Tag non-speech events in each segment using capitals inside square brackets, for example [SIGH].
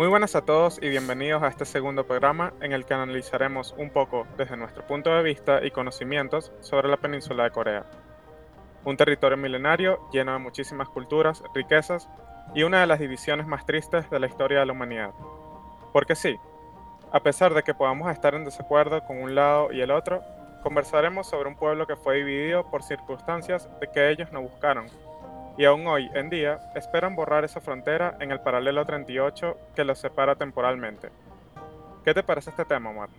Muy buenas a todos y bienvenidos a este segundo programa en el que analizaremos un poco desde nuestro punto de vista y conocimientos sobre la península de Corea. Un territorio milenario lleno de muchísimas culturas, riquezas y una de las divisiones más tristes de la historia de la humanidad. Porque sí, a pesar de que podamos estar en desacuerdo con un lado y el otro, conversaremos sobre un pueblo que fue dividido por circunstancias de que ellos no buscaron y aún hoy en día esperan borrar esa frontera en el paralelo 38 que los separa temporalmente. ¿Qué te parece este tema, Omar?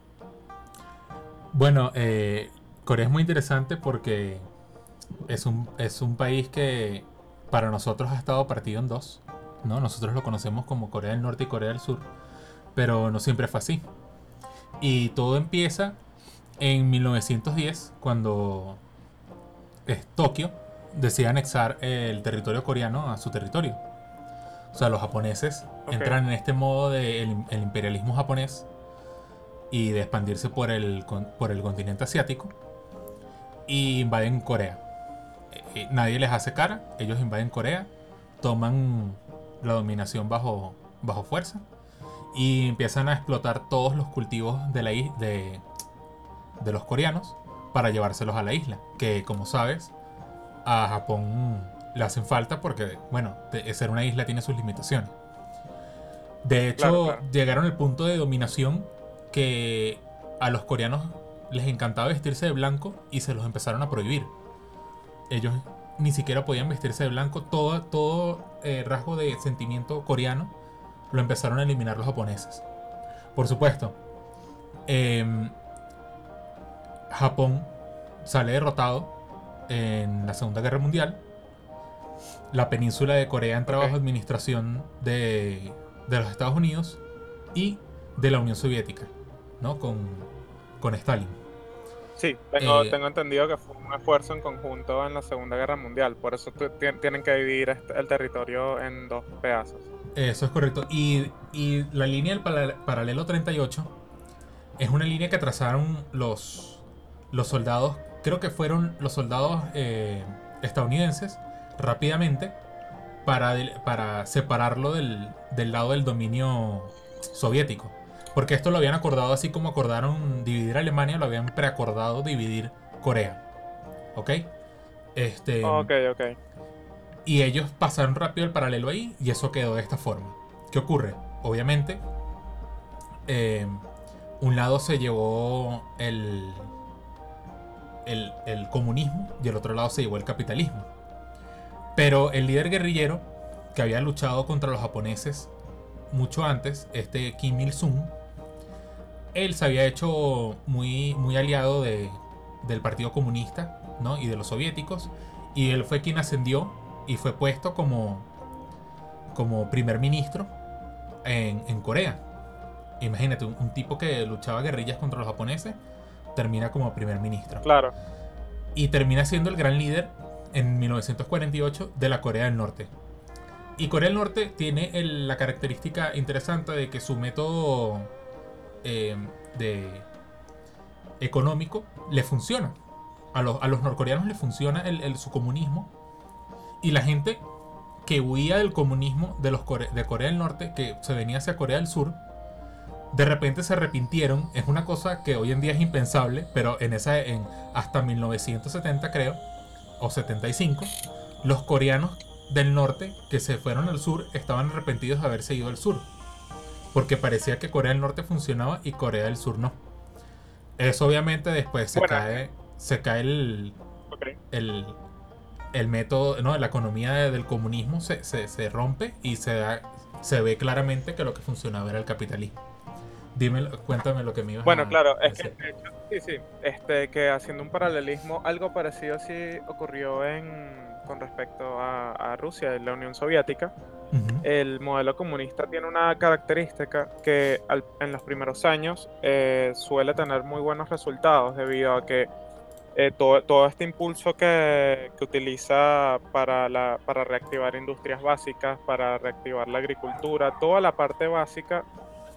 Bueno, eh, Corea es muy interesante porque es un, es un país que para nosotros ha estado partido en dos. ¿no? Nosotros lo conocemos como Corea del Norte y Corea del Sur, pero no siempre fue así. Y todo empieza en 1910, cuando es Tokio decide anexar el territorio coreano a su territorio. O sea, los japoneses entran en este modo del de imperialismo japonés y de expandirse por el, por el continente asiático y invaden Corea. Eh, eh, nadie les hace cara, ellos invaden Corea, toman la dominación bajo, bajo fuerza y empiezan a explotar todos los cultivos de, la, de, de los coreanos para llevárselos a la isla, que como sabes a Japón le hacen falta porque, bueno, ser una isla tiene sus limitaciones. De hecho, llegaron al punto de dominación que a los coreanos les encantaba vestirse de blanco y se los empezaron a prohibir. Ellos ni siquiera podían vestirse de blanco. Todo, todo eh, rasgo de sentimiento coreano lo empezaron a eliminar los japoneses. Por supuesto, em, Japón sale derrotado en la Segunda Guerra Mundial. La península de Corea entra bajo administración de, los Estados Unidos y de la Unión Soviética, ¿no? Con, con Stalin. Sí, tengo, eh, tengo, entendido que fue un esfuerzo en conjunto en la Segunda Guerra Mundial, por eso tienen que dividir este, el territorio en dos pedazos. Eso es correcto. Y, y la línea del paralelo 38 es una línea que trazaron los, los soldados creo que fueron los soldados eh, estadounidenses rápidamente para, para separarlo del, lado del dominio soviético. Porque esto lo habían acordado así como acordaron dividir Alemania, lo habían preacordado dividir Corea. ¿Ok? Este, ok, ok. Y ellos pasaron rápido el paralelo ahí y eso quedó de esta forma. ¿Qué ocurre? Obviamente, eh, un lado se llevó el, el, comunismo y el otro lado se llevó el capitalismo. Pero el líder guerrillero que había luchado contra los japoneses mucho antes, este Kim Il-sung, él se había hecho muy, muy aliado de, del Partido Comunista ¿no? y de los soviéticos, y él fue quien ascendió y fue puesto como, como primer ministro en, Corea. Imagínate, un, tipo que luchaba guerrillas contra los japoneses termina como primer ministro. Claro. Y termina siendo el gran líder en 1948 de la Corea del Norte. Y Corea del Norte tiene la característica interesante de que su método eh, de económico le funciona. A los, a los norcoreanos le funciona el, su comunismo. Y la gente que huía del comunismo de, los de Corea del Norte, que se venía hacia Corea del Sur, de repente se arrepintieron. Es una cosa que hoy en día es impensable, pero en esa, en, hasta 1970 creo, o 75, los coreanos del norte que se fueron al sur estaban arrepentidos de haberse ido al sur. Porque parecía que Corea del Norte funcionaba y Corea del Sur no. Eso obviamente después se cae, se cae el, el, el, método, no, la economía del comunismo se, se, se rompe y se, da, se ve claramente que lo que funcionaba era el capitalismo. Dime, cuéntame lo que me ibas Bueno, claro, es que sí, sí, este, que haciendo un paralelismo, algo parecido sí ocurrió en con respecto a, Rusia y la Unión Soviética. El modelo comunista tiene una característica que en los primeros años eh, suele tener muy buenos resultados debido a que eh, todo, todo, este impulso que, que utiliza para, la, para reactivar industrias básicas, para reactivar la agricultura, toda la parte básica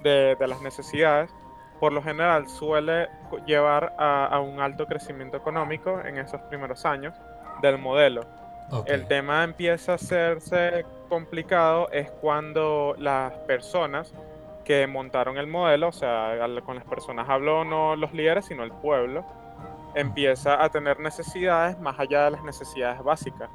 de, las necesidades, por lo general suele llevar a, un alto crecimiento económico en esos primeros años del modelo. El tema empieza a hacerse complicado es cuando las personas que montaron el modelo, o sea, con las personas habló no los líderes, sino el pueblo, empieza a tener necesidades más allá de las necesidades básicas.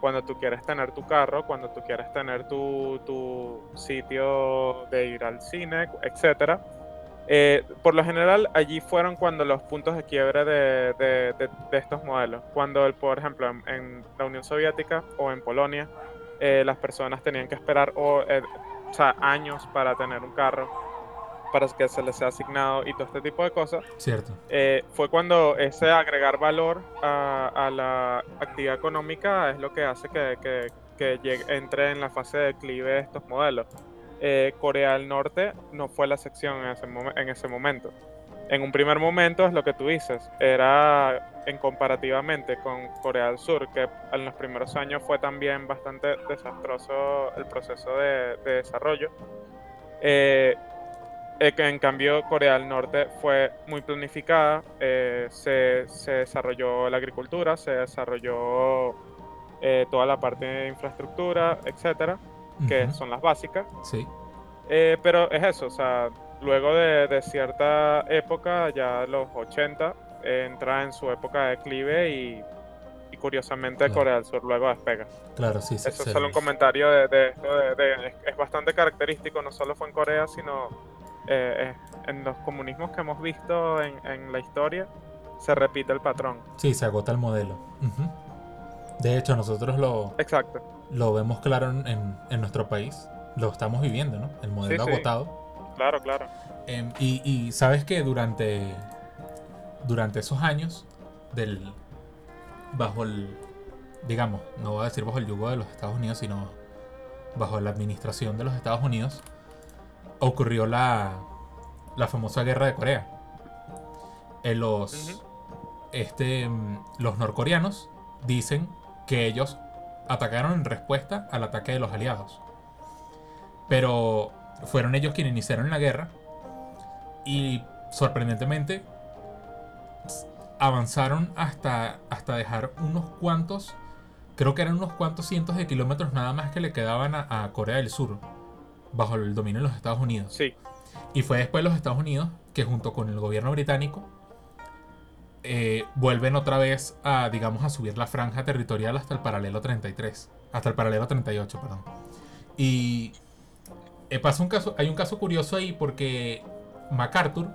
Cuando tú quieres tener tu carro, cuando tú quieres tener tu, tu sitio de ir al cine, etcétera, eh, por lo general, allí fueron cuando los puntos de quiebre de, de, estos modelos. Cuando, por ejemplo, en, la Unión Soviética o en Polonia, eh, las personas tenían que esperar o, eh, años para tener un carro, para que se les sea asignado y todo este tipo de cosas. Cierto. fue cuando ese agregar valor a, la actividad económica es lo que hace que, que, que llegue, entre en la fase de declive de estos modelos. Eh, Corea del Norte no fue la sección en ese, en ese momento. En un primer momento es lo que tú dices, era en comparativamente con Corea del Sur, que en los primeros años fue también bastante desastroso el proceso de, desarrollo. Eh, eh, en cambio Corea del Norte fue muy planificada, se, se, desarrolló la agricultura, se desarrolló toda la parte de infraestructura, etcétera que son las básicas. Sí. Eh, pero es eso, o sea, luego de, cierta época, ya los 80, entra en su época de declive y, curiosamente Corea del Sur luego despega. Claro, sí, sí. Eso es solo un comentario de, esto, es, bastante característico, no solo fue en Corea, sino eh, en los comunismos que hemos visto en, la historia, se repite el patrón. Sí, se agota el modelo. De hecho, nosotros lo... Exacto lo vemos claro en, en, nuestro país, lo estamos viviendo, ¿no? El modelo agotado. Claro, claro. Em, y, y, sabes que durante, durante esos años, del, bajo el, digamos, no voy a decir bajo el yugo de los Estados Unidos, sino bajo la administración de los Estados Unidos, ocurrió la, la famosa guerra de Corea. En los, este, los norcoreanos dicen que ellos atacaron en respuesta al ataque de los aliados. Pero fueron ellos quienes iniciaron la guerra y sorprendentemente avanzaron hasta, hasta dejar unos cuantos, creo que eran unos cuantos cientos de kilómetros nada más que le quedaban a, Corea del Sur, bajo el dominio de los Estados Unidos. Sí. Y fue después los Estados Unidos que junto con el gobierno británico eh, vuelven otra vez a, digamos, a subir la franja territorial hasta el paralelo 33. Hasta el paralelo 38, perdón. Y eh, pasa un caso, hay un caso curioso ahí porque MacArthur,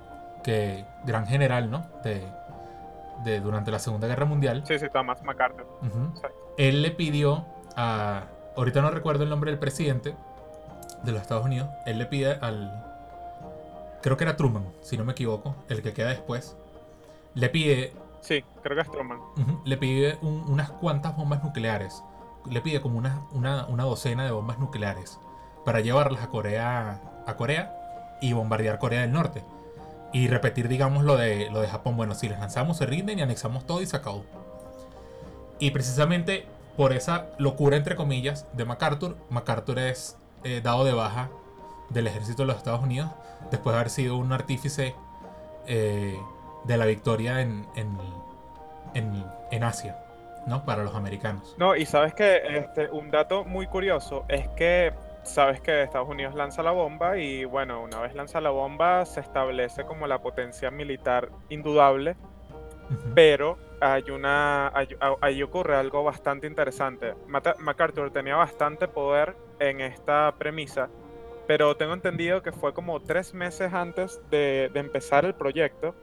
que gran general, ¿no? De, de durante la Segunda Guerra Mundial. Sí, sí, Thomas MacArthur. Él le pidió a, ahorita no recuerdo el nombre del presidente de los Estados Unidos, él le pide al, creo que era Truman, si no me equivoco, el que queda después, le pide. Sí, creo que es Truman. le pide unas cuantas bombas nucleares. Le pide como una, una, docena de bombas nucleares para llevarlas a Corea, a Corea y bombardear Corea del Norte. Y repetir, digamos, lo de, lo de Japón. Bueno, si les lanzamos, se rinden y anexamos todo y se acabó. Y precisamente por esa locura, entre comillas, de MacArthur, MacArthur es eh, dado de baja del ejército de los Estados Unidos después de haber sido un artífice eh, de la victoria en, en, Asia, ¿no? Para los americanos. No, y sabes que este, un dato muy curioso es que sabes que Estados Unidos lanza la bomba y bueno, una vez lanza la bomba se establece como la potencia militar indudable, pero hay una, ahí ocurre algo bastante interesante. MacArthur tenía bastante poder en esta premisa, pero tengo entendido que fue como tres meses antes de, de empezar el proyecto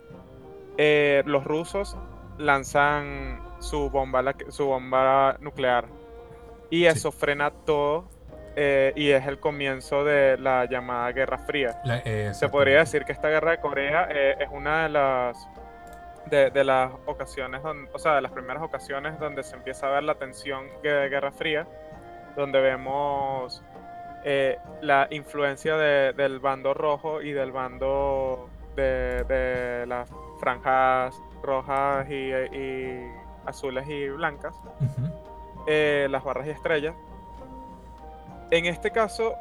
eh, los rusos lanzan su bomba, su bomba nuclear. Y eso frena todo eh, y es el comienzo de la llamada Guerra Fría. Eh, Se podría decir que esta guerra de Corea es una de las de, las ocasiones, o sea, de las primeras ocasiones donde se empieza a ver la tensión de Guerra Fría, donde vemos la influencia del bando rojo y del bando de, de la franjas rojas y, azules y blancas, eh, las barras y estrellas. En este caso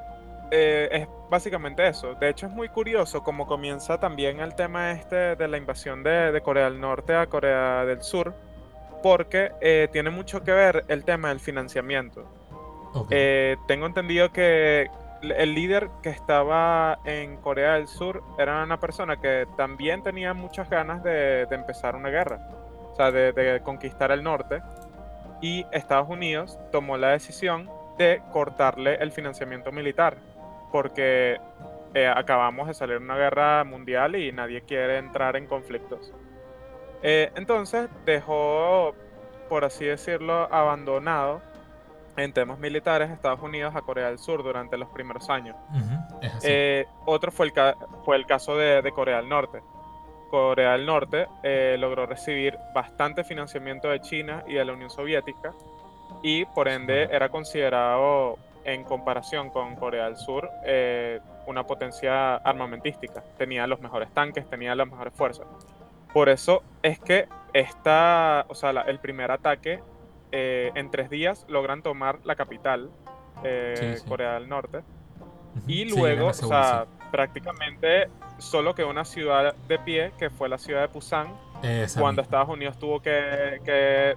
eh, es básicamente eso. De hecho es muy curioso cómo comienza también el tema este de la invasión de, Corea del Norte a Corea del Sur, porque eh, tiene mucho que ver el tema del financiamiento. Tengo entendido que el líder que estaba en Corea del Sur era una persona que también tenía muchas ganas de, empezar una guerra, o sea, de, conquistar el norte. Y Estados Unidos tomó la decisión de cortarle el financiamiento militar, porque eh, acabamos de salir de una guerra mundial y nadie quiere entrar en conflictos. Eh, entonces dejó, por así decirlo, abandonado en temas militares Estados Unidos a Corea del Sur durante los primeros años. Eh, otro fue el, fue el caso de, Corea del Norte. Corea del Norte eh, logró recibir bastante financiamiento de China y de la Unión Soviética y por ende era considerado en comparación con Corea del Sur eh, una potencia armamentística. Tenía los mejores tanques, tenía las mejores fuerzas. Por eso es que esta, o sea, el primer ataque eh, en tres días logran tomar la capital, eh, Corea del Norte. Y luego, o sea, prácticamente solo quedó una ciudad de pie, que fue la ciudad de Pusan, cuando Estados Unidos tuvo que,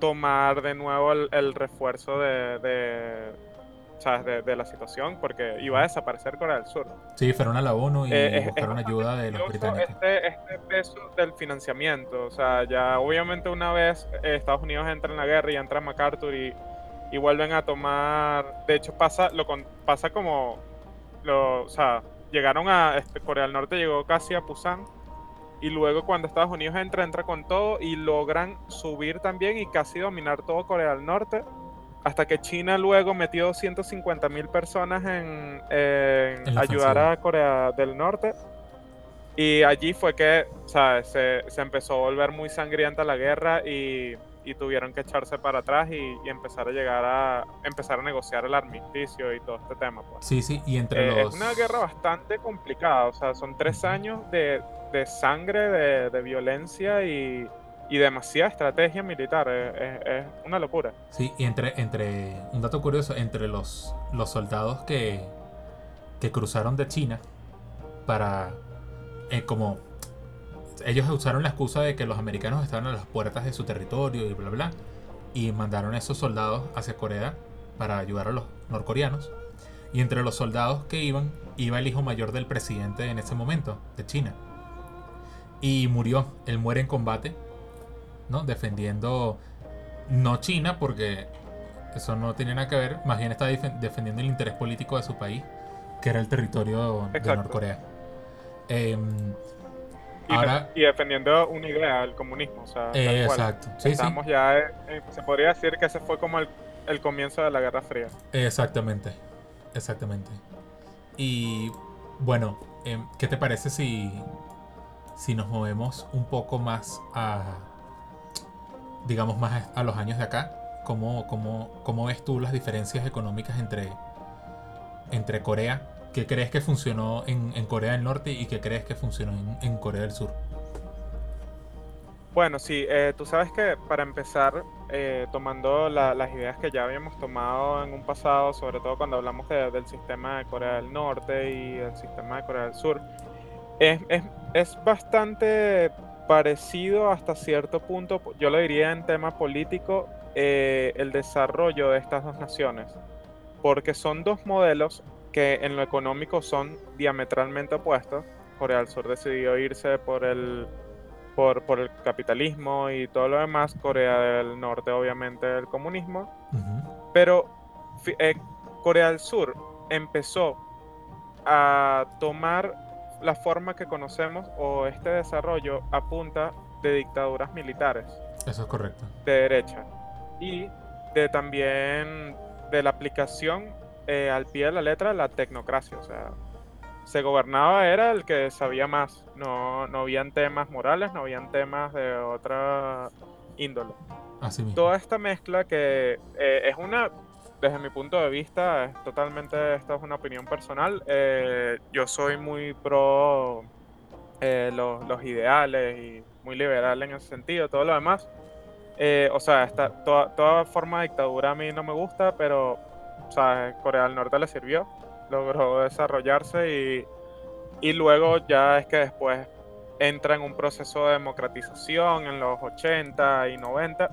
tomar de nuevo el, refuerzo de, de, la situación porque iba a desaparecer Corea del Sur. Sí, fueron a la ONU y eh, buscaron ayuda de los británicos. Este, este, peso del financiamiento, o sea, ya obviamente una vez eh, Estados Unidos entra en la guerra y entra MacArthur y, y vuelven a tomar, de hecho pasa, lo pasa como, lo, o sea, llegaron a, este, Corea del Norte llegó casi a Pusan y luego cuando Estados Unidos entra, entra con todo y logran subir también y casi dominar todo Corea del Norte hasta que China luego metió 150 mil personas en, ayudar a Corea del Norte. Y allí fue que Se, empezó a volver muy sangrienta la guerra y, tuvieron que echarse para atrás y, empezar a llegar a empezar a negociar el armisticio y todo este tema. Pues. Sí, sí, y entre eh, los... Es una guerra bastante complicada, o sea, son tres años de, sangre, de violencia y, y demasiada estrategia militar. Es, una locura. Sí, y entre, entre un dato curioso, entre los, los soldados que, que cruzaron de China para eh, como ellos usaron la excusa de que los americanos estaban a las puertas de su territorio y bla bla y mandaron a esos soldados hacia Corea para ayudar a los norcoreanos y entre los soldados que iban iba el hijo mayor del presidente en ese momento de China y murió él muere en combate ¿no? Defendiendo no China, porque eso no tiene nada que ver, más bien está defendiendo el interés político de su país, que era el territorio de Norcorea. Em, y, ahora, y defendiendo una idea, el comunismo. O sea, exacto. Estamos ya, eh, se podría decir que ese fue como el, el, comienzo de la Guerra Fría. Exactamente, exactamente. Y bueno, em, ¿qué te parece si, si nos movemos un poco más a digamos, más a los años de acá, ¿cómo, cómo, cómo ves tú las diferencias económicas entre, entre Corea? ¿Qué crees que funcionó en, Corea del Norte y qué crees que funcionó en, Corea del Sur? Bueno, sí, eh, tú sabes que para empezar, eh, tomando las ideas que ya habíamos tomado en un pasado, sobre todo cuando hablamos del sistema de Corea del Norte y el sistema de Corea del Sur, es, es, es bastante parecido hasta cierto punto, yo lo diría en tema político, eh, el desarrollo de estas dos naciones, porque son dos modelos que en lo económico son diametralmente opuestos. Corea del Sur decidió irse por el, por, por el capitalismo y todo lo demás, Corea del Norte obviamente el comunismo, pero eh, Corea del Sur empezó a tomar la forma que conocemos o este desarrollo apunta de dictaduras militares. Eso es correcto. De derecha. Y de también de la aplicación eh, al pie de la letra de la tecnocracia. O sea, se gobernaba era el que sabía más. No, no habían temas morales, no habían temas de otra índole. Así mismo. Toda esta mezcla que eh, es una desde mi punto de vista, es totalmente, esta es una opinión personal. Eh, yo soy muy pro eh, los, ideales y muy liberal en ese sentido, todo lo demás. Eh, o sea, esta, toda, toda, forma de dictadura a mí no me gusta, pero Corea del Norte le sirvió, logró desarrollarse y, y luego ya es que después entra en un proceso de democratización en los 80 y 90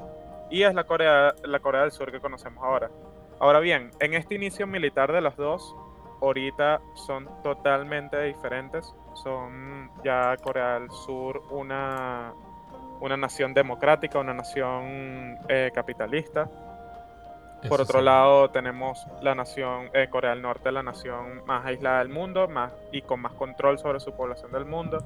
y es la Corea, la Corea del Sur que conocemos ahora. Ahora bien, en este inicio militar de los dos, ahorita son totalmente diferentes. Son ya Corea del Sur una, una nación democrática, una nación eh, capitalista. Por otro lado, tenemos la nación, eh, Corea del Norte, la nación más aislada del mundo más, y con más control sobre su población del mundo.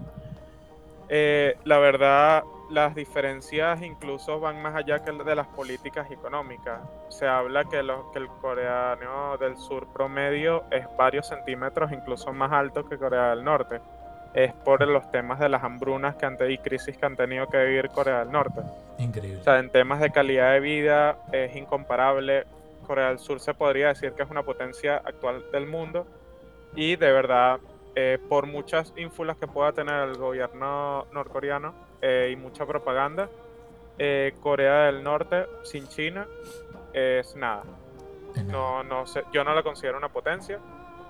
Eh, la verdad, las diferencias incluso van más allá que de las políticas económicas. Se habla que, que el coreano del sur promedio es varios centímetros incluso más alto que Corea del Norte. Es por los temas de las hambrunas que han y crisis que han tenido que vivir Corea del Norte. Increíble. O sea, en temas de calidad de vida es incomparable. Corea del Sur se podría decir que es una potencia actual del mundo y de verdad eh, por muchas ínfulas que pueda tener el gobierno norcoreano eh, y mucha propaganda, eh, Corea del Norte sin China es nada. No, no sé, yo no la considero una potencia.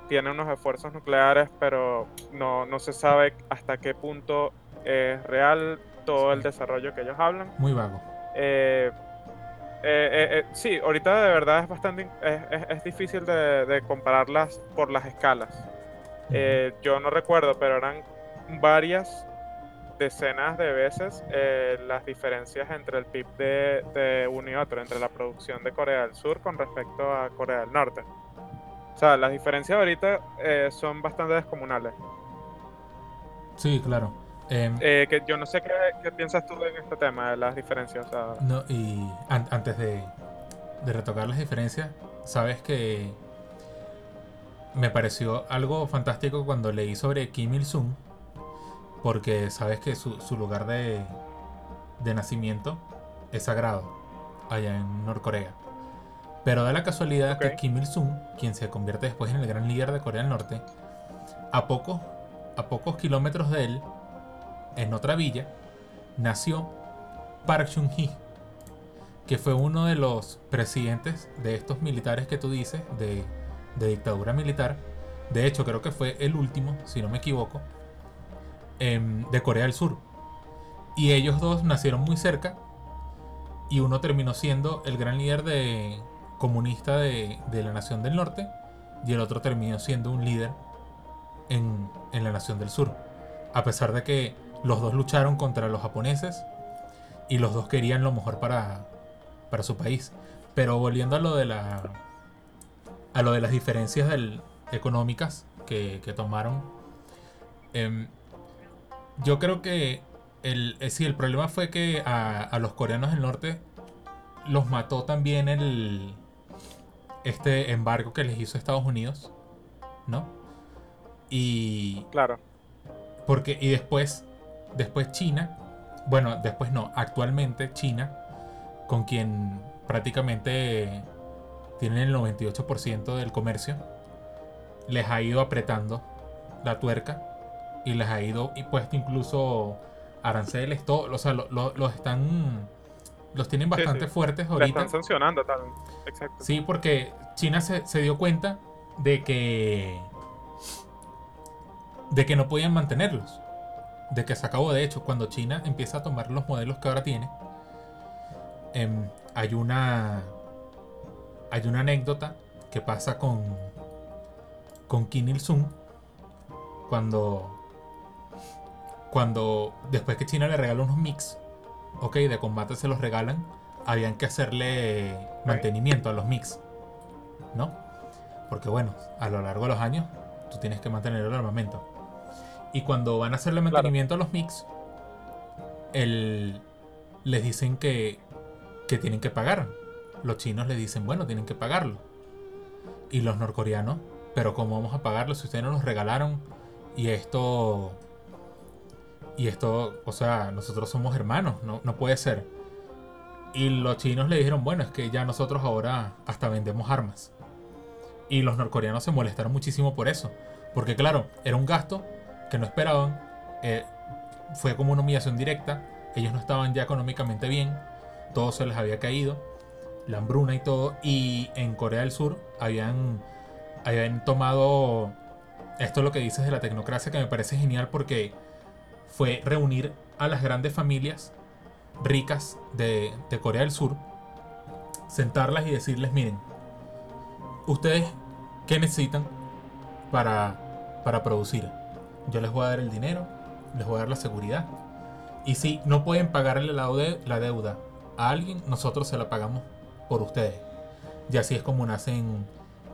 Tiene unos esfuerzos nucleares, pero no, no se sabe hasta qué punto es real todo el desarrollo que ellos hablan. Muy vago. sí, ahorita de verdad es bastante es, es, difícil de, de, compararlas por las escalas. Eh, yo no recuerdo, pero eran varias decenas de veces eh, las diferencias entre el PIB de, uno y otro, entre la producción de Corea del Sur con respecto a Corea del Norte. O sea, las diferencias ahorita eh, son bastante descomunales. Sí, claro. Em, que yo no sé qué, piensas tú en este tema de las diferencias. No, y antes de, de retocar las diferencias, sabes que me pareció algo fantástico cuando leí sobre Kim Il-sung, porque sabes que su, lugar de, de, nacimiento es sagrado allá en Norcorea. Pero da la casualidad que Kim Il-sung, quien se convierte después en el gran líder de Corea del Norte, a pocos, a pocos kilómetros de él, en otra villa, nació Park Chung-hee, que fue uno de los presidentes de estos militares que tú dices, de de dictadura militar. De hecho, creo que fue el último, si no me equivoco, em, de Corea del Sur. Y ellos dos nacieron muy cerca y uno terminó siendo el gran líder de, comunista de, la Nación del Norte y el otro terminó siendo un líder en, en la Nación del Sur. A pesar de que los dos lucharon contra los japoneses y los dos querían lo mejor para, para su país. Pero volviendo a lo de la a lo de las diferencias económicas que, tomaron. Em, yo creo que el, eh, el problema fue que a, los coreanos del norte los mató también el este embargo que les hizo Estados Unidos, ¿no? Y claro. Porque y después después China, bueno, después no, actualmente China con quien prácticamente tienen el 98% del comercio, les ha ido apretando la tuerca y les ha ido y puesto incluso aranceles, todo, o sea, los están los tienen bastante fuertes ahorita. están sancionando tal. Exacto. Sí, porque China se, se, dio cuenta de que de que no podían mantenerlos. De que se acabó. De hecho, cuando China empieza a tomar los modelos que ahora tiene, em, hay una hay una anécdota que pasa con, con Kim Il-sung cuando, cuando después que China le regala unos mix, ok, de combate se los regalan, habían que hacerle mantenimiento a los mix, ¿no? Porque bueno, a lo largo de los años tú tienes que mantener el armamento. Y cuando van a hacerle mantenimiento a los mix, el, les dicen que, que tienen que pagar los chinos le dicen, bueno, tienen que pagarlo. Y los norcoreanos, pero ¿cómo vamos a pagarlo si ustedes no nos regalaron? Y esto... Y esto, o sea, nosotros somos hermanos, no, no puede ser. Y los chinos le dijeron, bueno, es que ya nosotros ahora hasta vendemos armas. Y los norcoreanos se molestaron muchísimo por eso. Porque claro, era un gasto que no esperaban. Eh, fue como una humillación directa. Ellos no estaban ya económicamente bien. Todo se les había caído la hambruna y todo. Y en Corea del Sur habían, habían tomado esto es lo que dices de la tecnocracia que me parece genial porque fue reunir a las grandes familias ricas de, de Corea del Sur, sentarlas y decirles, miren, ustedes, ¿qué necesitan? para, para producir. Yo les voy a dar el dinero, les voy a dar la seguridad. Y si no pueden pagarle la, la deuda a alguien, nosotros se la pagamos por ustedes. Y así es como nacen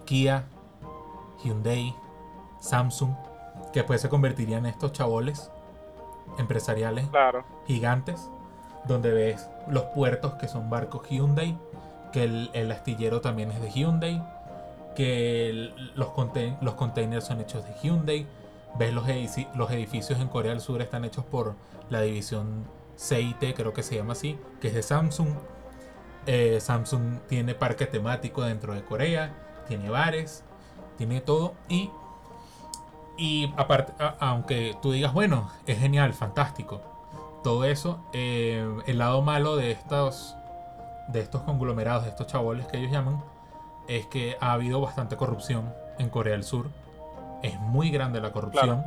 Kia, Hyundai, Samsung, que después se convertirían en estos chaboles empresariales gigantes, donde ves los puertos que son barcos Hyundai, que el, astillero también es de Hyundai, que los, los containers son hechos de Hyundai, ves los, los edificios en Corea del Sur están hechos por la división CIT, creo que se llama así, que es de Samsung. Eh, Samsung tiene parque temático dentro de Corea, tiene bares, tiene todo y y aparte, aunque tú digas, bueno, es genial, fantástico, todo eso, eh, el lado malo de estos, de estos conglomerados, de estos chaboles que ellos llaman, es que ha habido bastante corrupción en Corea del Sur. Es muy grande la corrupción.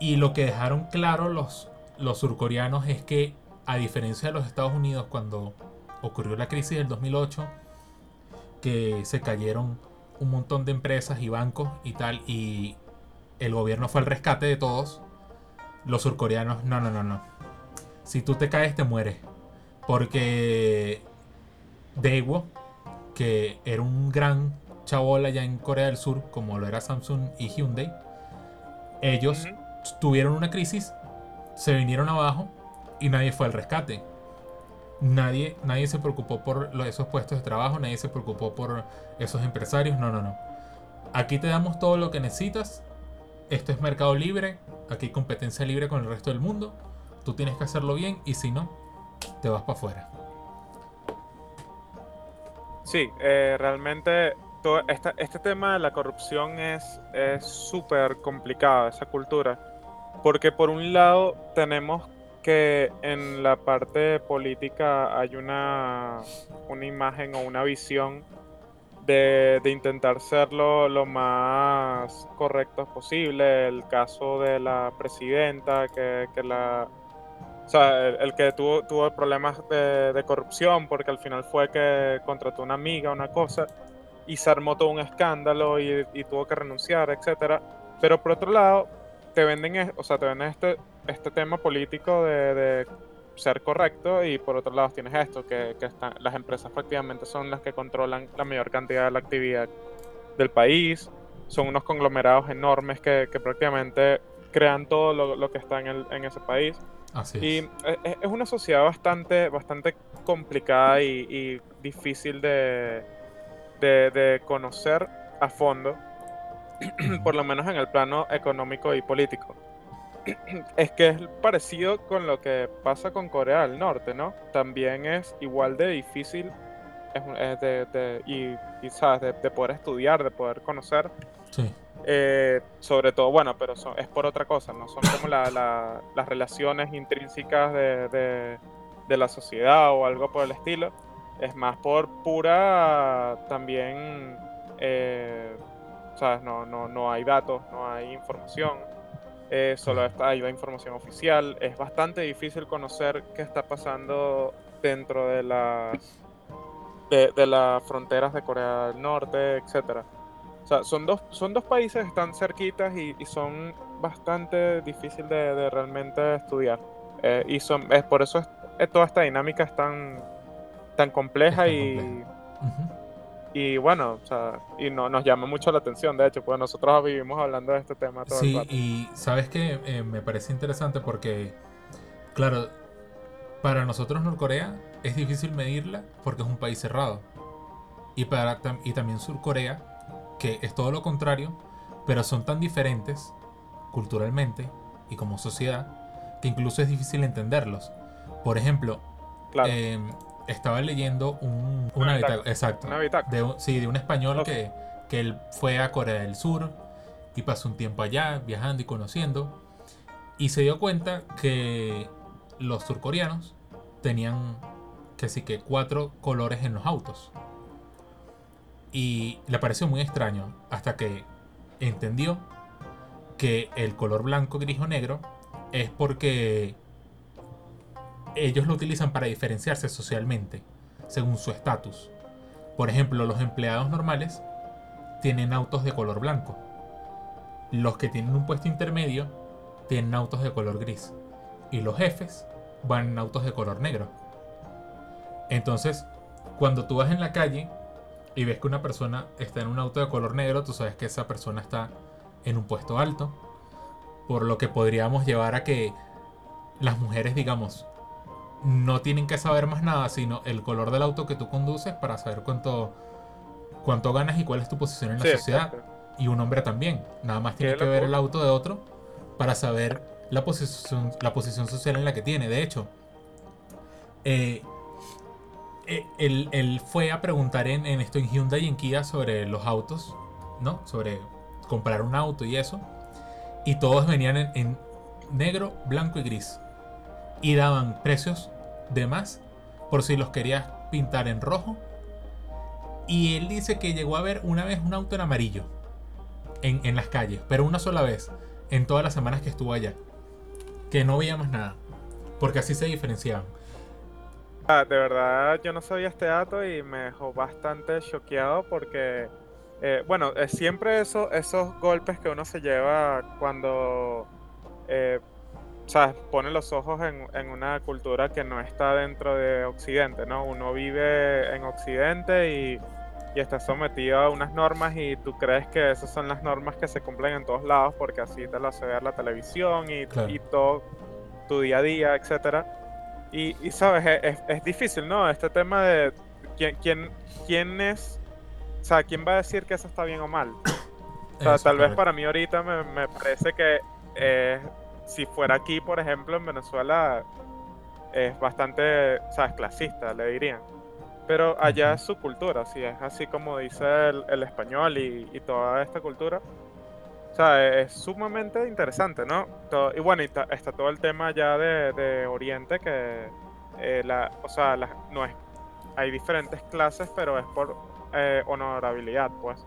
Y lo que dejaron claro los, los surcoreanos es que, a diferencia de los Estados Unidos, cuando ocurrió la crisis del 2008, que se cayeron un montón de empresas y bancos y tal, y el gobierno fue al rescate de todos, los surcoreanos, no, no, no, no. Si tú te caes, te mueres. Porque Daewoo, que era un gran chabol allá en Corea del Sur, como lo era Samsung y Hyundai, ellos tuvieron una crisis, se vinieron abajo y nadie fue al rescate. Nadie, nadie se preocupó por esos puestos de trabajo, nadie se preocupó por esos empresarios, no, no, no. Aquí te damos todo lo que necesitas esto es mercado libre, aquí hay competencia libre con el resto del mundo, tú tienes que hacerlo bien y si no, te vas para afuera. Sí, eh, realmente todo este tema de la corrupción es súper complicado, esa cultura, porque por un lado tenemos que en la parte política hay una, una imagen o una visión de, intentar serlo lo más correcto posible. El caso de la presidenta, que, la. O sea, el, que tuvo, tuvo problemas de, corrupción porque al final fue que contrató una amiga, una cosa, y se armó todo un escándalo y, tuvo que renunciar, etcétera. Pero por otro lado, te venden, o sea, te venden este, este tema político de ser correcto y por otro lado tienes esto, que, están, las empresas prácticamente son las que controlan la mayor cantidad de la actividad del país, son unos conglomerados enormes que, prácticamente crean todo lo, que está en, el, en, ese país. Así y es. es. una sociedad bastante, bastante complicada y, difícil de, de, de conocer a fondo, [CLEARS THROAT] por lo menos en el plano económico y político. [CLEARS THROAT] es que es parecido con lo que pasa con Corea del Norte, ¿no? También es igual de difícil es, de, y, ¿sabes? De, poder estudiar, de poder conocer. Sí. Eh, sobre todo, bueno, pero es por otra cosa, no son como las relaciones intrínsecas de, la sociedad o algo por el estilo. Es más por pura también, eh, ¿sabes? No, no, no hay datos, no hay información eh, solo está, hay la información oficial. Es bastante difícil conocer qué está pasando dentro de las de, las fronteras de Corea del Norte, etcétera. O sea, son dos, son dos países que están cerquitas y, son bastante difíciles de, realmente estudiar. Eh, y son, es por eso es, toda esta dinámica es tan, tan compleja y, y bueno, o sea, y no, nos llama mucho la atención, de hecho, pues nosotros vivimos hablando de este tema todo sí, y sabes que eh, me parece interesante porque, claro, para nosotros Norcorea es difícil medirla porque es un país cerrado. Y, para, y también Surcorea, que es todo lo contrario, pero son tan diferentes culturalmente y como sociedad que incluso es difícil entenderlos. Por ejemplo, claro. Em, estaba leyendo un, una, exacto, de, sí, de un español que, que él fue a Corea del Sur y pasó un tiempo allá viajando y conociendo. Y se dio cuenta que los surcoreanos tenían que sí que cuatro colores en los autos. Y le pareció muy extraño hasta que entendió que el color blanco, gris o negro es porque ellos lo utilizan para diferenciarse socialmente, según su estatus. Por ejemplo, los empleados normales tienen autos de color blanco los que tienen un puesto intermedio tienen autos de color gris y los jefes van en autos de color negro. Entonces, cuando tú vas en la calle y ves que una persona está en un auto de color negro, tú sabes que esa persona está en un puesto alto. Por lo que podríamos llevar a que las mujeres, digamos, no tienen que saber más nada, sino el color del auto que tú conduces para saber cuánto, cuánto ganas y cuál es tu posición en la sociedad. Y un hombre también. Nada más tiene que ver el auto de otro para saber la posición, la posición social en la que tiene. De hecho, eh, eh, él, fue a preguntar en, esto en Hyundai y en Kia sobre los autos, ¿no? Sobre comprar un auto y eso. Y todos venían en negro, blanco y gris y daban precios de más por si los querías pintar en rojo. Y él dice que llegó a ver una vez un auto en amarillo en, en las calles, pero una sola vez en todas las semanas que estuvo allá. Que no veía más nada, porque así se diferenciaban. Ah, de verdad, yo no sabía este dato y me dejó bastante choqueado porque, eh, bueno, es siempre eso, esos golpes que uno se lleva cuando eh, sea, pone los ojos en, una cultura que no está dentro de Occidente, ¿no? Uno vive en Occidente y, está sometido a unas normas y tú crees que esas son las normas que se cumplen en todos lados porque así te lo hace ver la televisión y, todo tu día a día, etcétera. Y, sabes, es, difícil, ¿no? Este tema de quién, quién, quién es, o sea, quién va a decir que eso está bien o mal. O sea, tal vez para mí ahorita me, me parece que es si fuera aquí, por ejemplo, en Venezuela, es bastante, ¿sabes? Clasista, le dirían. Pero allá es su cultura, sí, es así como dice el, español y, toda esta cultura. O sea, es sumamente interesante, ¿no? y bueno, está, todo el tema ya de, Oriente que, eh, la, o sea, no es, hay diferentes clases, pero es por eh, honorabilidad, pues.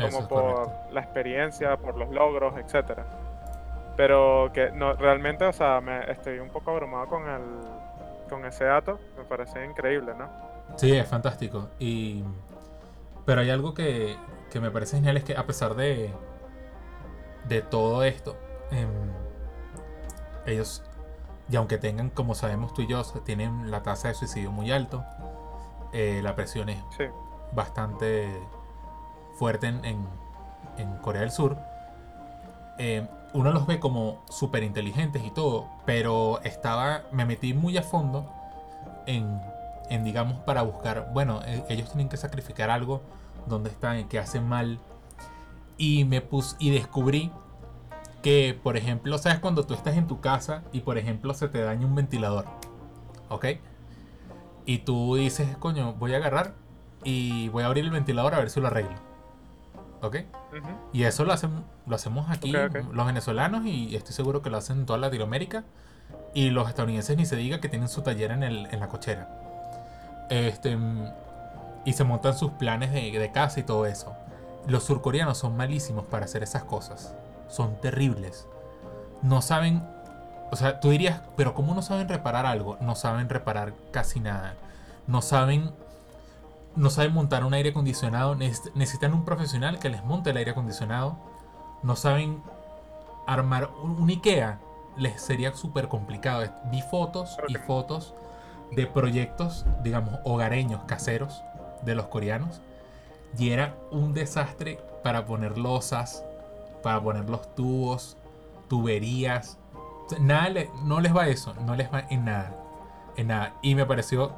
Como por la experiencia, por los logros, etcétera. Pero que no, realmente, o sea, me estoy un poco abrumado con el con ese dato. Me parece increíble, ¿no? Sí, es fantástico. Y pero hay algo que, que me parece genial es que a pesar de de todo esto, em, ellos y aunque tengan, como sabemos tú y yo, tienen la tasa de suicidio muy alto, eh, la presión es bastante fuerte en, en, en Corea del Sur. Eh, uno los ve como súper inteligentes y todo, pero estaba, me metí muy a fondo en, digamos, para buscar, bueno, e, ellos tienen que sacrificar algo, donde están, que hacen mal, y me puse, y descubrí que, por ejemplo, ¿sabes cuando tú estás en tu casa y, por ejemplo, se te daña un ventilador? ¿Ok? Y tú dices, coño, voy a agarrar y voy a abrir el ventilador a ver si lo arreglo. ¿Ok? Y eso lo, hacen, lo hacemos aquí los venezolanos y estoy seguro que lo hacen en toda Latinoamérica. Y los estadounidenses ni se diga que tienen su taller en, el, en la cochera. Este, y se montan sus planes de, de casa y todo eso. Los surcoreanos son malísimos para hacer esas cosas. Son terribles. No saben... O sea, tú dirías, pero ¿cómo no saben reparar algo? No saben reparar casi nada. No saben no saben montar un aire acondicionado, necesitan un profesional que les monte el aire acondicionado, no saben armar un, IKEA, les sería súper complicado. Vi fotos y fotos de proyectos, digamos, hogareños, caseros de los coreanos, y era un desastre para poner losas, para poner los tubos, tuberías. Nada no les va eso, no les va en nada. En nada. Y me pareció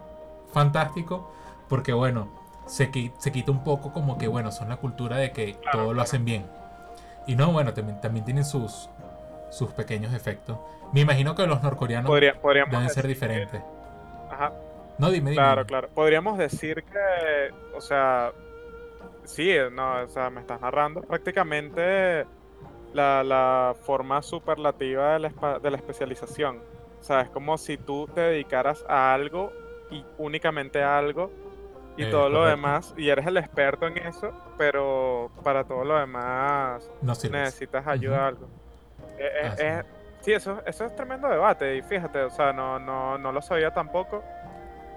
fantástico porque bueno, se, se quita un poco como que bueno, son la cultura de que todo lo hacen bien. Y no, bueno, también, también tienen sus, sus pequeños efectos. Me imagino que los norcoreanos deben ser diferentes. Ajá. No, dime, dime. Claro, claro. Podríamos decir que, o sea, sí, no, o sea, me estás narrando prácticamente la, la forma superlativa de la, de la especialización. O sea, es como si tú te dedicaras a algo y únicamente a algo y eh, todo lo demás, y eres el experto en eso, pero para todo lo demás necesitas ayuda algo. Eh, eh, sí. eso, eso es tremendo debate, y fíjate, o sea, no, no, no lo sabía tampoco.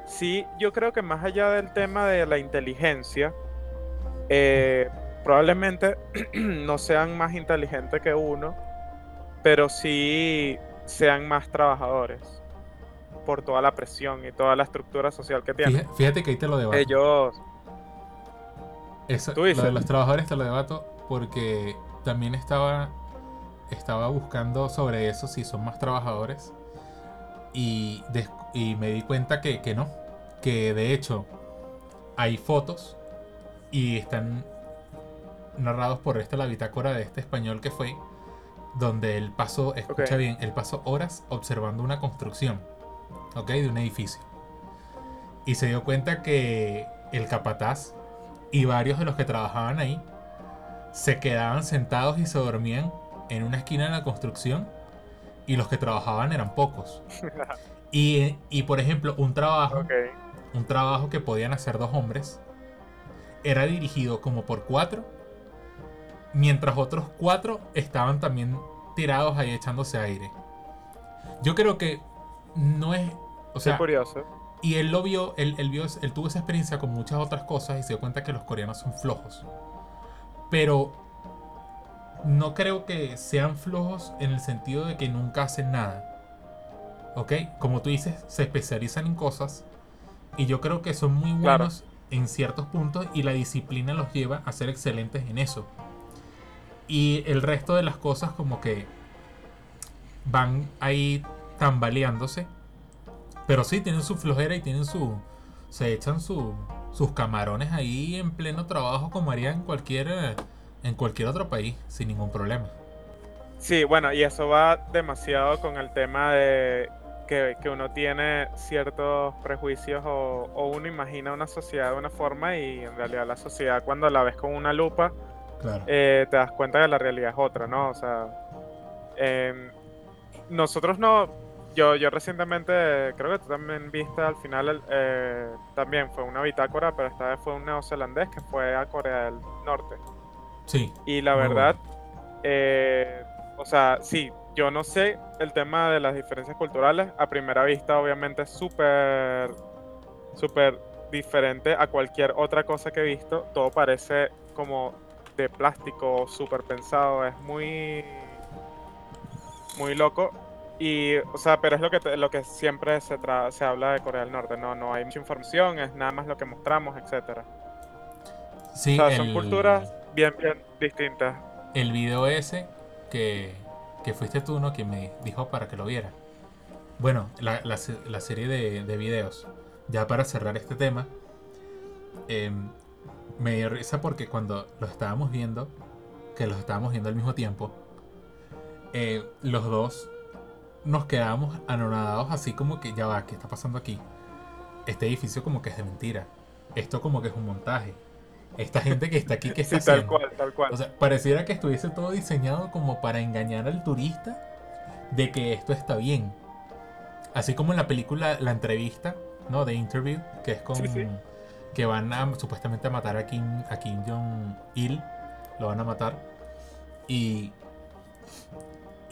Sí, yo creo que más allá del tema de la inteligencia, probablemente [CLEARS THROAT] no sean más inteligentes que uno, pero sí sean más trabajadores por toda la presión y toda la estructura social que tienen. Fíjate, que ahí te lo debato. Ellos... Eso, lo de los trabajadores te lo debato porque también estaba, estaba buscando sobre eso si son más trabajadores y, y me di cuenta que, que no, que de hecho hay fotos y están narrados por esta la bitácora de este español que fue donde él pasó, escucha bien, él pasó horas observando una construcción, ¿ok? De un edificio. Y se dio cuenta que el capataz y varios de los que trabajaban ahí se quedaban sentados y se dormían en una esquina de la construcción y los que trabajaban eran pocos. [LAUGHS] y, y por ejemplo, un trabajo, un trabajo que podían hacer dos hombres, era dirigido como por cuatro mientras otros cuatro estaban también tirados ahí echándose aire. Yo creo que no es. O sea, curioso. Y él lo vio, él, vio, él tuvo esa experiencia con muchas otras cosas y se dio cuenta que los coreanos son flojos. Pero no creo que sean flojos en el sentido de que nunca hacen nada. ¿Ok? Como tú dices, se especializan en cosas y yo creo que son muy buenos en ciertos puntos y la disciplina los lleva a ser excelentes en eso. Y el resto de las cosas como que van ahí tambaleándose. Pero sí, tienen su flojera y tienen su... Se echan su, sus camarones ahí en pleno trabajo como harían en cualquier, en cualquier otro país, sin ningún problema. Sí, bueno, y eso va demasiado con el tema de que, uno tiene ciertos prejuicios o, o, uno imagina una sociedad de una forma y en realidad la sociedad cuando la ves con una lupa eh, te das cuenta que la realidad es otra, ¿no? O sea, em, nosotros no, yo, yo recientemente, creo que tú también viste al final, eh, también fue una bitácora, pero esta vez fue un neozelandés que fue a Corea del Norte. Sí. Y la verdad, eh, o sea, sí, yo no sé el tema de las diferencias culturales. A primera vista, obviamente, es súper, súper diferente a cualquier otra cosa que he visto. Todo parece como de plástico súper pensado, es muy muy loco. Y, o sea, pero es lo que, lo que siempre se, se habla de Corea del Norte, ¿no? No hay mucha información, es nada más lo que mostramos, etcétera. Sí, son culturas bien, bien distintas. El video ese que, que fuiste tú, ¿no? Que me dijo para que lo viera. Bueno, la, la, la serie de, de, videos, ya para cerrar este tema, eh, me dio risa porque cuando los estábamos viendo, que los estábamos viendo al mismo tiempo, eh, los dos nos quedamos anonadados así como que ya va, ¿qué está pasando aquí? Este edificio como que es de mentira. Esto como que es un montaje. Esta gente que está aquí que [LAUGHS] está sí, tal cual, tal cual. O sea, pareciera que estuviese todo diseñado como para engañar al turista de que esto está bien. Así como en la película La entrevista, ¿no? De Interview, que es con que van a supuestamente a matar a Kim, a Kim Jong-il. Lo van a matar. Y,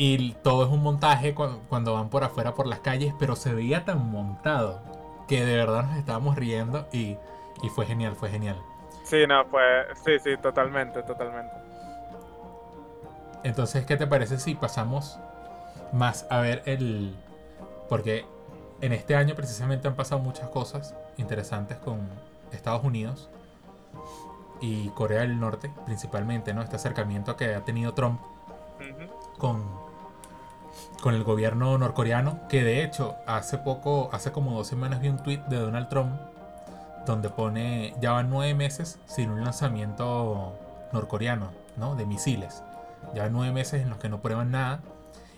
y todo es un montaje cuando, van por afuera por las calles, pero se veía tan montado que de verdad nos estábamos riendo y, y fue genial, fue genial. Sí, no, fue. Sí, sí, totalmente, totalmente. Entonces, ¿qué te parece si pasamos más a ver el. Porque en este año precisamente han pasado muchas cosas interesantes con, Estados Unidos y Corea del Norte, principalmente, ¿no? Este acercamiento que ha tenido Trump con, con el gobierno norcoreano, que de hecho hace poco, hace como dos semanas vi un tweet de Donald Trump donde pone, ya van nueve meses sin un lanzamiento norcoreano, ¿no? De misiles. Ya van nueve meses en los que no prueban nada.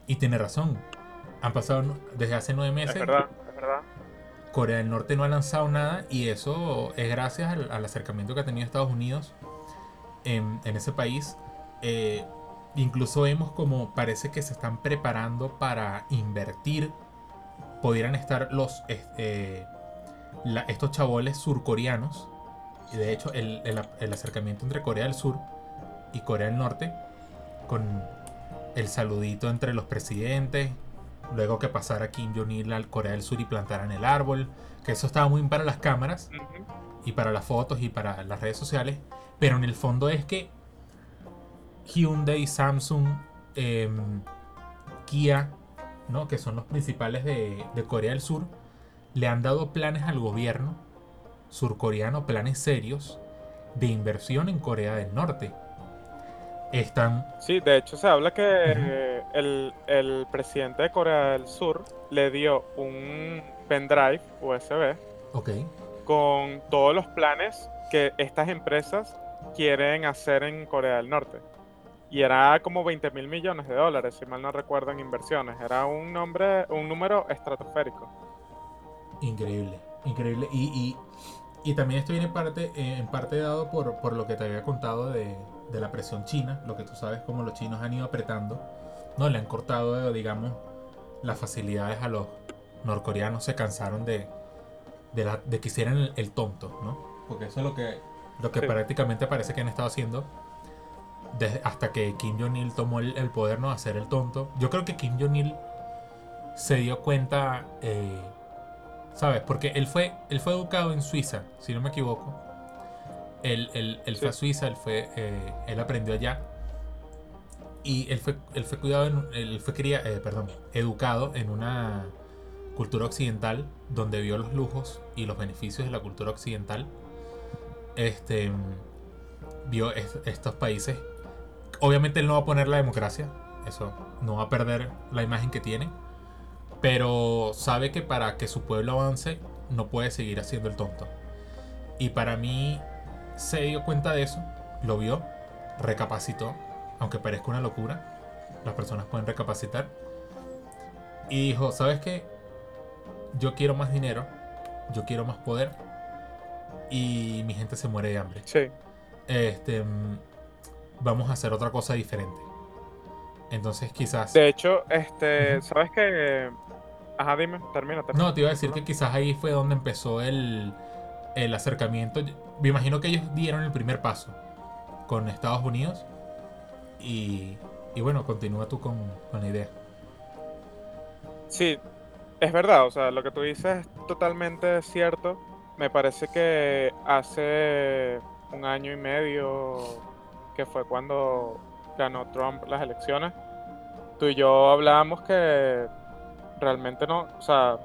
Y tiene razón. Han pasado desde hace nueve meses. Es verdad, es verdad. Corea del Norte no ha lanzado nada y eso es gracias al, acercamiento que ha tenido Estados Unidos en, ese país. Eh, incluso vemos como parece que se están preparando para invertir. Pudieran estar los eh, estos chaboles surcoreanos. Y de hecho el, el acercamiento entre Corea del Sur y Corea del Norte con el saludito entre los presidentes luego que pasara Kim Jong-il al Corea del Sur y plantaran el árbol, que eso estaba muy bien para las cámaras y para las fotos y para las redes sociales, pero en el fondo es que Hyundai, Samsung, em, Kia, ¿no? que son los principales de, de Corea del Sur, le han dado planes al gobierno surcoreano, planes serios de inversión en Corea del Norte. Están... Sí, de hecho se habla que el, presidente de Corea del Sur le dio un pendrive USB okay. con todos los planes que estas empresas quieren hacer en Corea del Norte. Y era como 20 mil millones de dólares, si mal no recuerdo, en inversiones. Era un, nombre, un número estratosférico. Increíble, increíble. Y, y, también esto viene en parte, eh, en parte dado por, por, lo que te había contado de, de, la presión china, lo que tú sabes, como los chinos han ido apretando, ¿no? Le han cortado, digamos, las facilidades a los norcoreanos, se cansaron de, de, la, de que hicieran el, tonto, ¿no? Porque eso es lo que, lo que prácticamente parece que han estado haciendo hasta que Kim Jong-il tomó el, poder, ¿no? Hacer el tonto. Yo creo que Kim Jong-il se dio cuenta, eh, ¿sabes? Porque él fue, él fue educado en Suiza, si no me equivoco. Él, él, fue a Suiza, él, fue, eh, él aprendió allá. Y él fue, él fue cuidado, en, él fue eh, perdón, educado en una cultura occidental donde vio los lujos y los beneficios de la cultura occidental. Este vio estos países Obviamente él no va a poner la democracia, eso no va a perder la imagen que tiene, pero sabe que para que su pueblo avance no puede seguir haciendo el tonto. Y para mí se dio cuenta de eso, lo vio, recapacitó, aunque parezca una locura, las personas pueden recapacitar. Y dijo, ¿sabes qué? Yo quiero más dinero, yo quiero más poder y mi gente se muere de hambre. Sí. Este, vamos a hacer otra cosa diferente. Entonces quizás... De hecho, este, ¿sabes qué? Ajá, dime, termina, termina. No, te iba a decir que quizás ahí fue donde empezó el, el acercamiento. Me imagino que ellos dieron el primer paso con Estados Unidos. Y, y bueno, continúa tú con, con la idea. Sí, es verdad, o sea, lo que tú dices es totalmente cierto. Me parece que hace un año y medio que fue cuando ganó Trump las elecciones, tú y yo hablábamos que realmente no, o sea,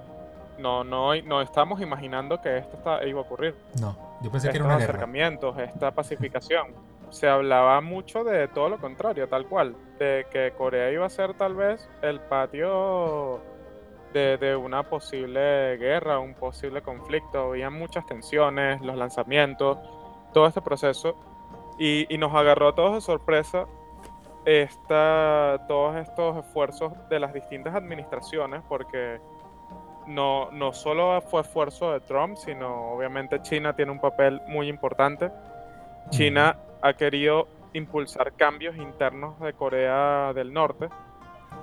no, no, no estamos imaginando que esto está, iba a ocurrir. No, yo pensé que era un acercamientos, esta pacificación. Se hablaba mucho de todo lo contrario, tal cual, de que Corea iba a ser tal vez el patio de, de una posible guerra, un posible conflicto. Había muchas tensiones, los lanzamientos, todo este proceso y, nos agarró a todos de sorpresa esta, todos estos esfuerzos de las distintas administraciones, porque no, no solo fue esfuerzo de Trump, sino obviamente China tiene un papel muy importante. China ha querido impulsar cambios internos de Corea del Norte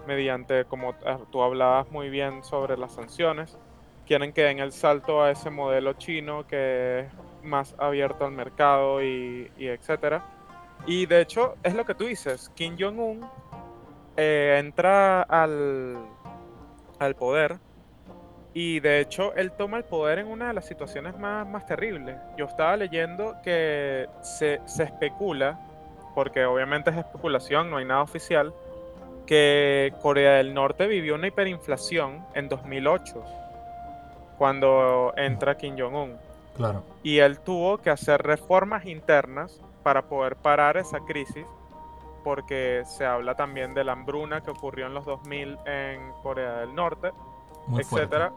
mediante, como tú hablabas muy bien sobre las sanciones, quieren que den el salto a ese modelo chino que es más abierto al mercado y, etcétera. Y de hecho, es lo que tú dices, Kim Jong-un eh, entra al, al poder y de hecho él toma el poder en una de las situaciones más, más terribles. Yo estaba leyendo que se, se especula, porque obviamente es especulación, no hay nada oficial, que Corea del Norte vivió una hiperinflación en 2008 cuando entra Kim Jong-un. Claro. Y él tuvo que hacer reformas internas para poder parar esa crisis, porque se habla también de la hambruna que ocurrió en los 2000 en Corea del Norte, etcétera.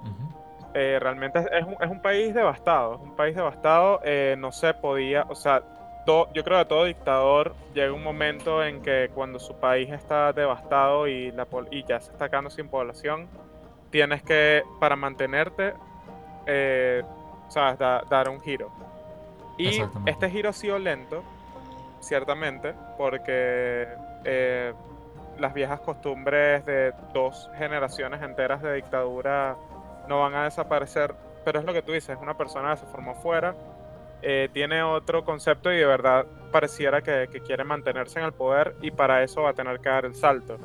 Eh, realmente es un, es un, país devastado, es un país devastado, eh, no se podía, o sea, yo creo que todo dictador llega un momento en que cuando su país está devastado y, la, y ya se está quedando sin población, tienes que, para mantenerte, eh, ¿sabes? dar un giro. Y este giro ha sido lento, ciertamente, porque eh, las viejas costumbres de dos generaciones enteras de dictadura no van a desaparecer, pero es lo que tú dices, una persona que se formó fuera, eh, tiene otro concepto y de verdad pareciera que, que, quiere mantenerse en el poder y para eso va a tener que dar el salto.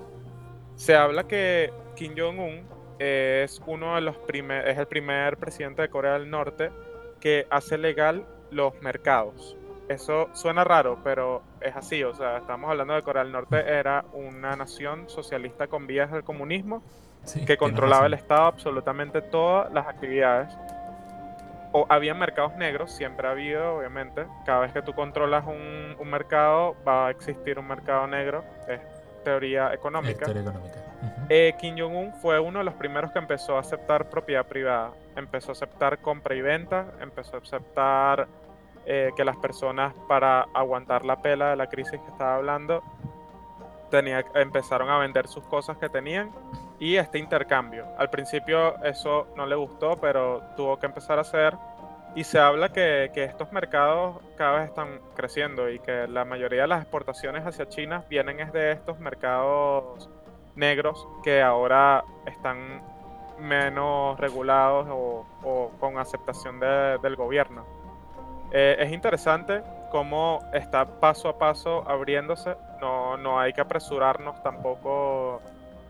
Se habla que Kim Jong-un es uno de los es el primer presidente de Corea del Norte que hace legal los mercados. eso suena raro, pero es así. O sea, estamos hablando de Corea del Norte, era una nación socialista con vías del comunismo que controlaba el Estado absolutamente todas las actividades. O había mercados negros, siempre ha habido, obviamente. Cada vez que tú controlas un, mercado, va a existir un mercado negro. Es teoría económica. Eh, Kim Jong-un fue uno de los primeros que empezó a aceptar propiedad privada. Empezó a aceptar compra y venta, empezó a aceptar eh, que las personas para aguantar la pela de la crisis que estaba hablando tenía, empezaron a vender sus cosas que tenían y este intercambio. Al principio eso no le gustó, pero tuvo que empezar a hacer y se habla que, que, estos mercados cada vez están creciendo y que la mayoría de las exportaciones hacia China vienen es de estos mercados negros que ahora están menos regulados o, con aceptación del gobierno. Eh, es interesante cómo está paso a paso abriéndose. No, no hay que apresurarnos tampoco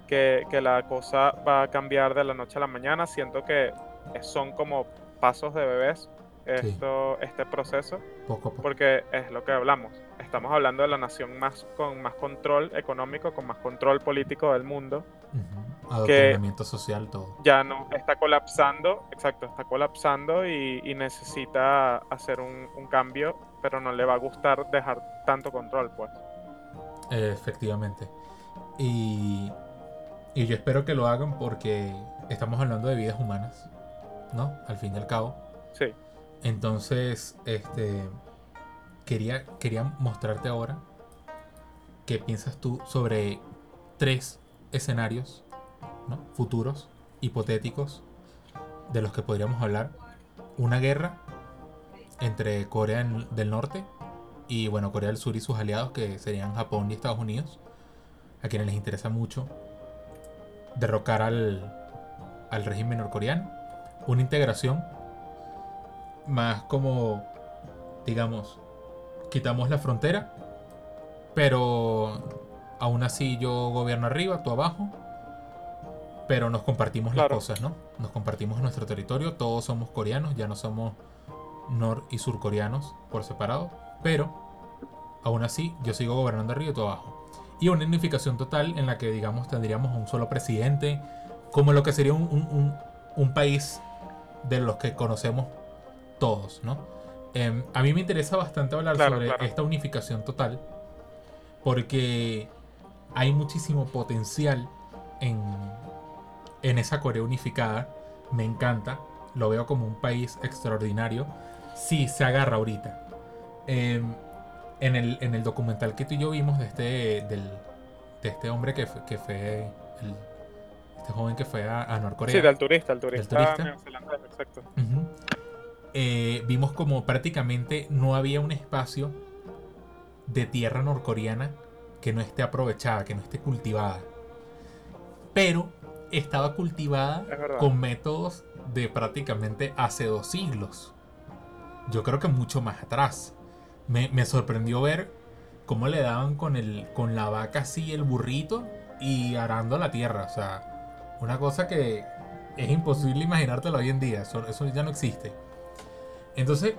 que, que, la cosa va a cambiar de la noche a la mañana. Siento que son como pasos de bebés esto, este proceso. Porque es lo que hablamos. Estamos hablando de la nación más con más control económico, con más control político del mundo. Adoctrinamiento social, todo. Ya no, está colapsando, exacto, está colapsando y, necesita hacer un, cambio, pero no le va a gustar dejar tanto control, pues. efectivamente. Y, y yo espero que lo hagan porque estamos hablando de vidas humanas, ¿no? Al fin y al cabo. Sí. Entonces, este, quería, quería mostrarte ahora qué piensas tú sobre tres escenarios futuros, hipotéticos, de los que podríamos hablar. Una guerra entre Corea del Norte y bueno, Corea del Sur y sus aliados, que serían Japón y Estados Unidos, a quienes les interesa mucho derrocar al, al régimen norcoreano. Una integración más como, digamos, quitamos la frontera, pero aún así yo gobierno arriba, tú abajo, pero nos compartimos las cosas, ¿no? Nos compartimos nuestro territorio, todos somos coreanos, ya no somos nor y surcoreanos por separado, pero aún así yo sigo gobernando arriba y tú abajo. Y una unificación total en la que, digamos, tendríamos un solo presidente, como lo que sería un, un país de los que conocemos todos, ¿no? Em, a mí me interesa bastante hablar sobre esta unificación total, porque hay muchísimo potencial en, en esa Corea unificada. Me encanta, lo veo como un país extraordinario. Si se agarra ahorita. Em, en, el, en el documental que tú y yo vimos de este, del, de este hombre que, que fue este joven que fue a, a Norcorea. Sí, del turista, el turista. exacto. Eh, vimos como prácticamente no había un espacio de tierra norcoreana que no esté aprovechada, que no esté cultivada. Pero estaba cultivada con métodos de prácticamente hace dos siglos. Yo creo que mucho más atrás. Me, sorprendió ver cómo le daban con, el, con la vaca así el burrito y arando la tierra. O sea, una cosa que es imposible imaginártelo hoy en día. eso ya no existe. Entonces,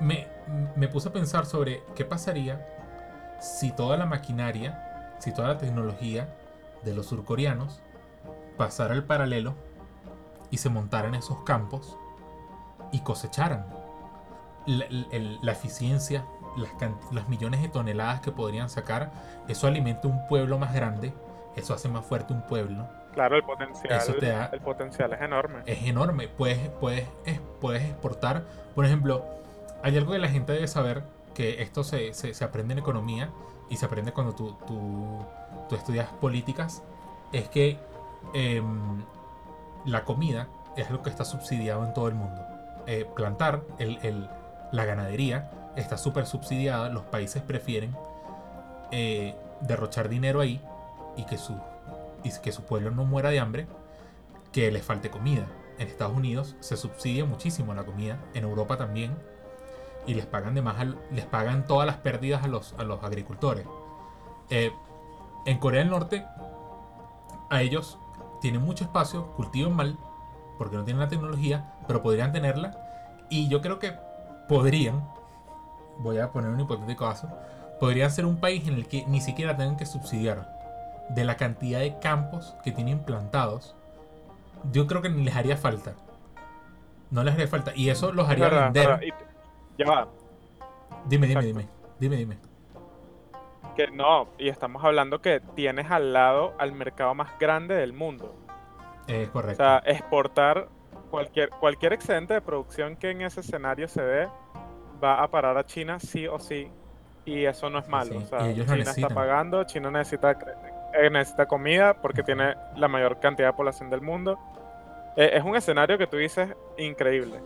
me, puse a pensar sobre qué pasaría si toda la maquinaria, si toda la tecnología de los surcoreanos pasara al paralelo y se montaran esos campos y cosecharan. La, eficiencia, las, las, millones de toneladas que podrían sacar, eso alimenta un pueblo más grande, eso hace más fuerte un pueblo Claro, el potencial, el potencial es enorme. Es enorme. Puedes, puedes, puedes exportar. Por ejemplo, hay algo que la gente debe saber, que esto se, se, aprende en economía y se aprende cuando tú, tú, tú estudias políticas, es que em, la comida es lo que está subsidiado en todo el mundo. Eh, plantar, el, el, la ganadería está súper subsidiada, los países prefieren eh, derrochar dinero ahí y que su y que su pueblo no muera de hambre, que les falte comida. En Estados Unidos se subsidia muchísimo la comida, en Europa también, y les pagan de más, les pagan todas las pérdidas a los, a los agricultores. Eh, en Corea del Norte, a ellos tienen mucho espacio, cultivan mal, porque no tienen la tecnología, pero podrían tenerla, y yo creo que podrían, voy a poner un hipotético caso, podrían ser un país en el que ni siquiera tengan que subsidiar de la cantidad de campos que tienen plantados. Yo creo que ni les haría falta. No les haría falta. Y eso los haría vender. Ya va. Dime, dime, dime. Dime, dime. Que no, y estamos hablando que tienes al lado al mercado más grande del mundo. Es correcto. O sea, exportar cualquier, cualquier excedente de producción que en ese escenario se dé va a parar a China sí o sí. Y eso no es malo. O sea, China está pagando, China necesita, eh, necesita comida porque tiene la mayor cantidad de población del mundo. Eh, es un escenario que tú dices increíble.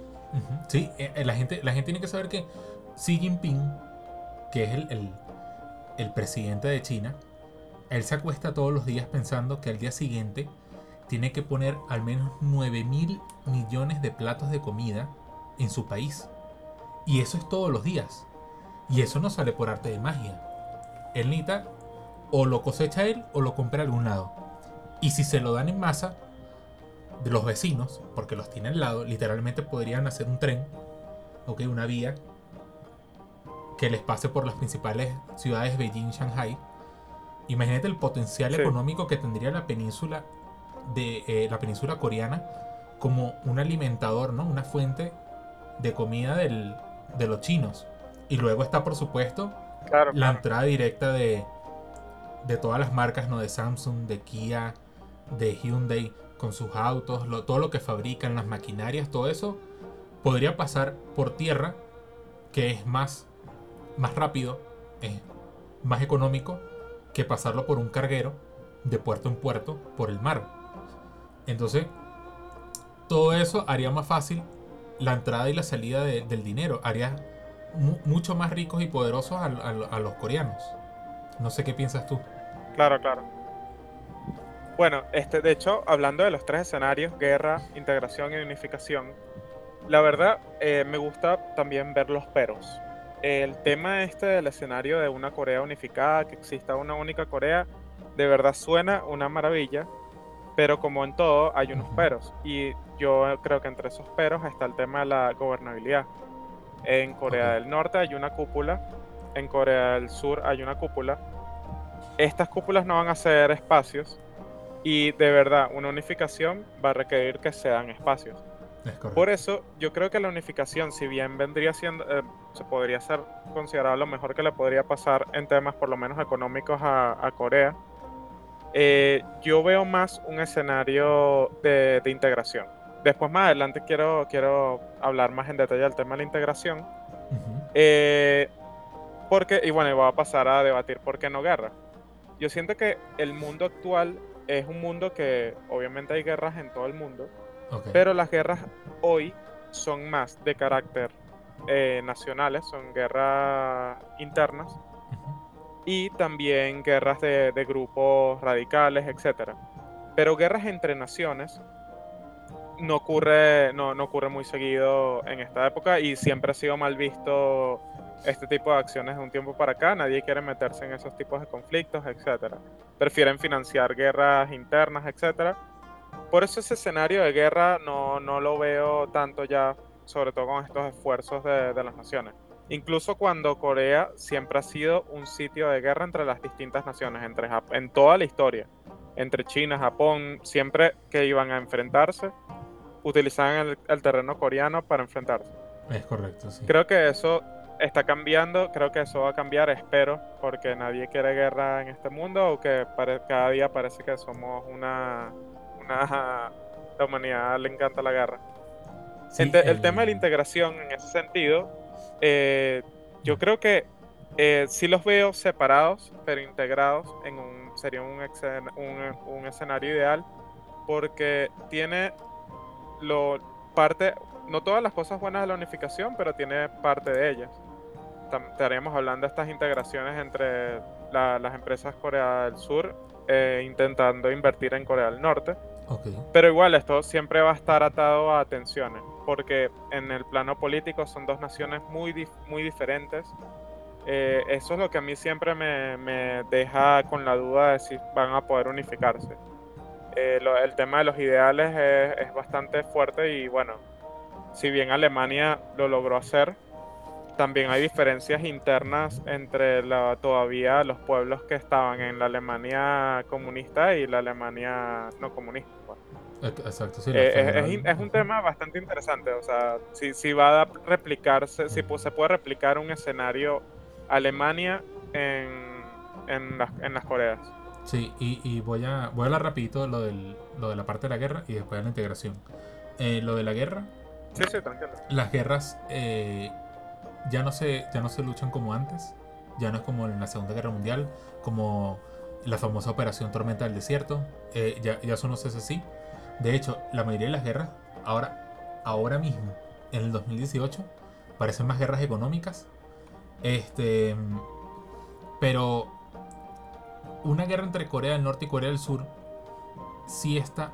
Sí, eh, la, gente, la gente tiene que saber que Xi Jinping, que es el, el presidente de China, él se acuesta todos los días pensando que al día siguiente tiene que poner al menos 9 mil millones de platos de comida en su país. Y eso es todos los días. Y eso no sale por arte de magia. El Nita o lo cosecha él o lo compra a algún lado. Y si se lo dan en masa de los vecinos, porque los tiene al lado, literalmente podrían hacer un tren, ok, una vía que les pase por las principales ciudades Beijing, Shanghai. Imagínate el potencial económico que tendría la península de eh, la península coreana como un alimentador, ¿no? Una fuente de comida del, de los chinos. Y luego está, por supuesto, la entrada directa de, de todas las marcas, ¿no? De Samsung, de Kia, de Hyundai, con sus autos, todo lo que fabrican, las maquinarias, todo eso, podría pasar por tierra, que es más, más rápido, es más económico que pasarlo por un carguero de puerto en puerto por el mar. Entonces, todo eso haría más fácil la entrada y la salida del dinero. Haría mucho más ricos y poderosos a, los coreanos. No sé qué piensas tú. Claro, claro. Bueno, este, de hecho, hablando de los tres escenarios, guerra, integración y unificación, la verdad eh, me gusta también ver los peros. El tema este del escenario de una Corea unificada, que exista una única Corea, de verdad suena una maravilla, pero como en todo, hay unos peros. Y yo creo que entre esos peros está el tema de la gobernabilidad. En Corea del Norte hay una cúpula, en Corea del Sur hay una cúpula. Estas cúpulas no van a ser espacios y de verdad una unificación va a requerir que sean espacios. Por eso yo creo que la unificación, si bien vendría siendo, eh, se podría ser considerado lo mejor que le podría pasar en temas por lo menos económicos a Corea, eh, yo veo más un escenario de, integración. Después más adelante quiero, quiero hablar más en detalle del tema de la integración. Eh, porque, y bueno, voy a pasar a debatir por qué no guerra. Yo siento que el mundo actual es un mundo que obviamente hay guerras en todo el mundo, pero las guerras hoy son más de carácter eh, nacionales, son guerras internas, y también guerras de, grupos radicales, etc. Pero guerras entre naciones no ocurre, no, no, ocurre muy seguido en esta época y siempre ha sido mal visto este tipo de acciones de un tiempo para acá. Nadie quiere meterse en esos tipos de conflictos, etc. Prefieren financiar guerras internas, etc. Por eso ese escenario de guerra no, no lo veo tanto ya, sobre todo con estos esfuerzos de, de las naciones. Incluso cuando Corea siempre ha sido un sitio de guerra entre las distintas naciones, entre en toda la historia, entre China, Japón, siempre que iban a enfrentarse, utilizaban el, terreno coreano para enfrentarse. Es correcto, sí. Creo que eso está cambiando, creo que eso va a cambiar, espero, porque nadie quiere guerra en este mundo, o que cada día parece que somos una, una... La humanidad le encanta la guerra. el tema de la integración en ese sentido eh, yo creo que eh, sí los veo separados, pero integrados en un sería un, un, escenario ideal porque tiene lo parte no todas las cosas buenas de la unificación, pero tiene parte de ellas. Estaríamos hablando de estas integraciones entre las empresas Corea del Sur eh, intentando invertir en Corea del Norte. Pero igual esto siempre va a estar atado a tensiones porque en el plano político son dos naciones muy, muy diferentes. Eh, eso es lo que a mí siempre me, me, deja con la duda de si van a poder unificarse. Eh, el tema de los ideales es, es, bastante fuerte y bueno, si bien Alemania lo logró hacer, también hay diferencias internas entre la, todavía los pueblos que estaban en la Alemania comunista y la Alemania no comunista. Exacto, sí. Eh, es, un tema bastante interesante, o sea, si, si va a replicarse, si se puede replicar un escenario Alemania en, en, las, en las Coreas. Sí, y, voy, a, voy a hablar rapidito lo, del, lo de la parte de la guerra y después de la integración. Eh, lo de la guerra. Sí, sí, tranquilo. Las guerras eh, ya, no se, ya no se luchan como antes. Ya no es como en la Segunda Guerra Mundial, como la famosa Operación Tormenta del Desierto. Eh, ya, ya eso no hace así. De hecho, la mayoría de las guerras, ahora, ahora mismo, en el 2018, parecen más guerras económicas. Este. Pero una guerra entre Corea del Norte y Corea del Sur sí está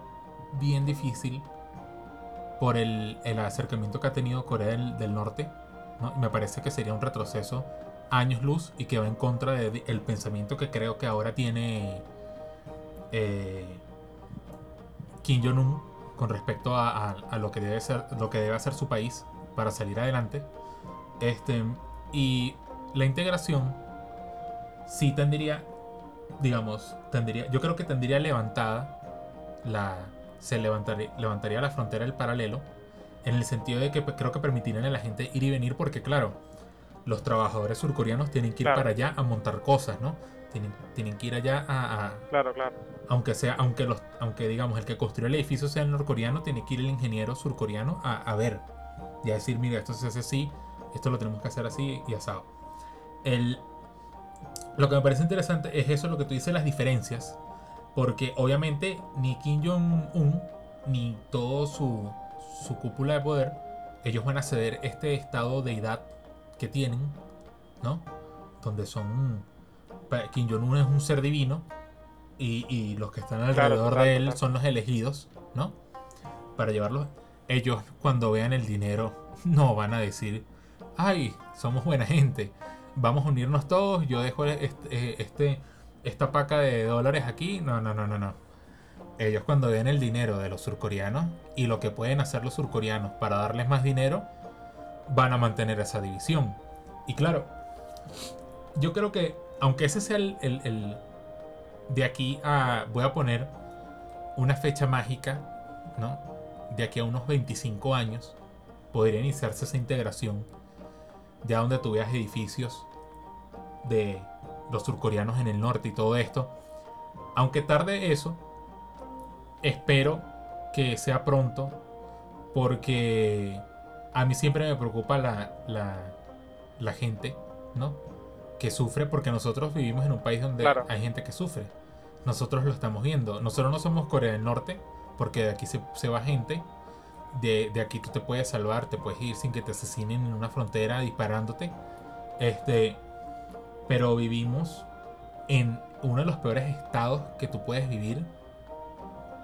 bien difícil por el, acercamiento que ha tenido Corea del, Norte. Me parece que sería un retroceso años luz y que va en contra del pensamiento que creo que ahora tiene eh, Kim Jong-un con respecto a, lo que debe ser lo que debe hacer su país para salir adelante. Este, y la integración sí tendría digamos, tendría, yo creo que tendría levantada la, se levantaría, levantaría la frontera del paralelo en el sentido de que pues, creo que permitirían a la gente ir y venir porque claro, los trabajadores surcoreanos tienen que ir para allá a montar cosas, ¿no? Tienen, tienen que ir allá a, Claro, claro. Aunque sea, aunque los, aunque digamos el que construyó el edificio sea el norcoreano, tiene que ir el ingeniero surcoreano a, a ver y a decir, mira, esto se hace así, esto lo tenemos que hacer así y asado. El, lo que me parece interesante es eso, lo que tú dices, las diferencias. Porque obviamente ni Kim Jong-un ni todo su, su cúpula de poder, ellos van a ceder este estado de edad que tienen, ¿no? Donde son... Kim Jong-un es un ser divino y, los que están alrededor de él son los elegidos, ¿no? Para llevarlos. Ellos cuando vean el dinero [LAUGHS] no van a decir, ay, somos buena gente vamos a unirnos todos, yo dejo este, este, esta paca de dólares aquí. No, no, no, no, no. Ellos cuando ven el dinero de los surcoreanos y lo que pueden hacer los surcoreanos para darles más dinero, van a mantener esa división. Y claro, yo creo que, aunque ese sea el, de aquí a, voy a poner una fecha mágica, ¿no? De aquí a unos 25 años, podría iniciarse esa integración ya donde tú veas edificios de los surcoreanos en el norte y todo esto. Aunque tarde eso, espero que sea pronto porque a mí siempre me preocupa la, la, gente, ¿no? Que sufre porque nosotros vivimos en un país donde hay gente que sufre. Nosotros lo estamos viendo. Nosotros no somos Corea del Norte porque de aquí se, se va gente de, aquí tú te puedes salvar, te puedes ir sin que te asesinen en una frontera disparándote. Este, pero vivimos en uno de los peores estados que tú puedes vivir.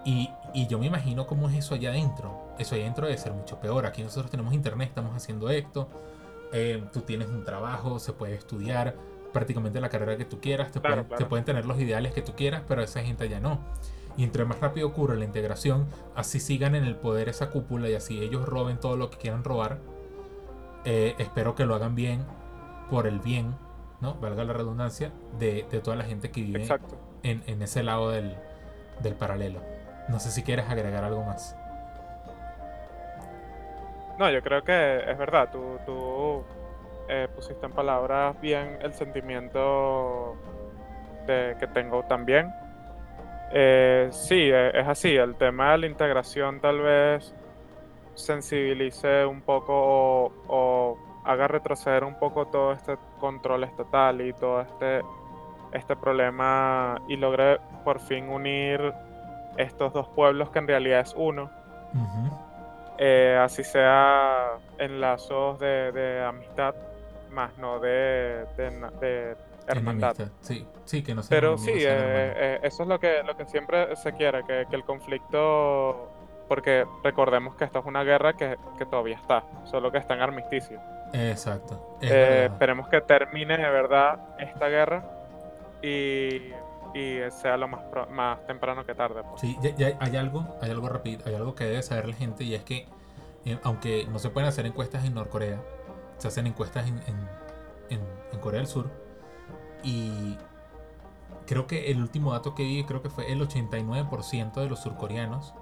Y, yo me imagino cómo es eso allá adentro. Eso allá adentro debe ser mucho peor. Aquí nosotros tenemos internet, estamos haciendo esto. Eh, tú tienes un trabajo, se puede estudiar prácticamente la carrera que tú quieras. Te, te pueden tener los ideales que tú quieras, pero esa gente allá no. Y entre más rápido ocurre la integración, así sigan en el poder esa cúpula y así ellos roben todo lo que quieran robar. Eh, espero que lo hagan bien, por el bien, ¿no? Valga la redundancia, de, toda la gente que vive en, ese lado del, paralelo. No sé si quieres agregar algo más. No, yo creo que es verdad. Tú, tú eh, pusiste en palabras bien el sentimiento de, que tengo también eh, sí, e, es así. El tema de la integración tal vez sensibilice un poco o, haga retroceder un poco todo este control estatal y todo este, este problema y logre por fin unir estos dos pueblos que en realidad es uno. Eh, así sea en lazos de, amistad, más no de, de hermandad. Sí, sí, que no Pero sí, eh, eh, eso es lo que, lo que siempre se quiere, que, el conflicto, porque recordemos que esta es una guerra que, todavía está, solo que está en armisticio. Exacto. Eh, esperemos que termine de verdad esta guerra y, sea lo más, más temprano que tarde. Pues. Sí, hay algo, hay algo rápido, hay algo que debe saber la gente y es que aunque no se pueden hacer encuestas en Norcorea, se hacen encuestas en, Corea del Sur y creo que el último dato que vi, creo que fue el 89% de los surcoreanos,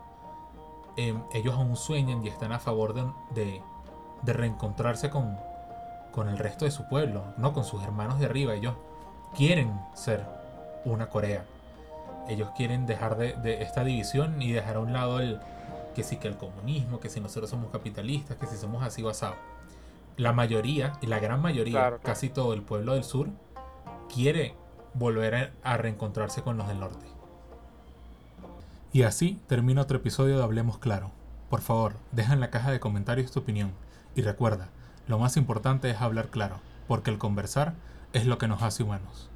em, ellos aún sueñan y están a favor de, de, reencontrarse con, con, el resto de su pueblo, no con sus hermanos de arriba. Ellos quieren ser una Corea. Ellos quieren dejar de, esta división y dejar a un lado el que sí que el comunismo, que si nosotros somos capitalistas, que si somos así o asado la mayoría, y la gran mayoría, casi todo el pueblo del sur, quiere volver a reencontrarse con los del norte. Y así termina otro episodio de Hablemos Claro. Por favor, deja en la caja de comentarios tu opinión. Y recuerda, lo más importante es hablar claro, porque el conversar es lo que nos hace humanos.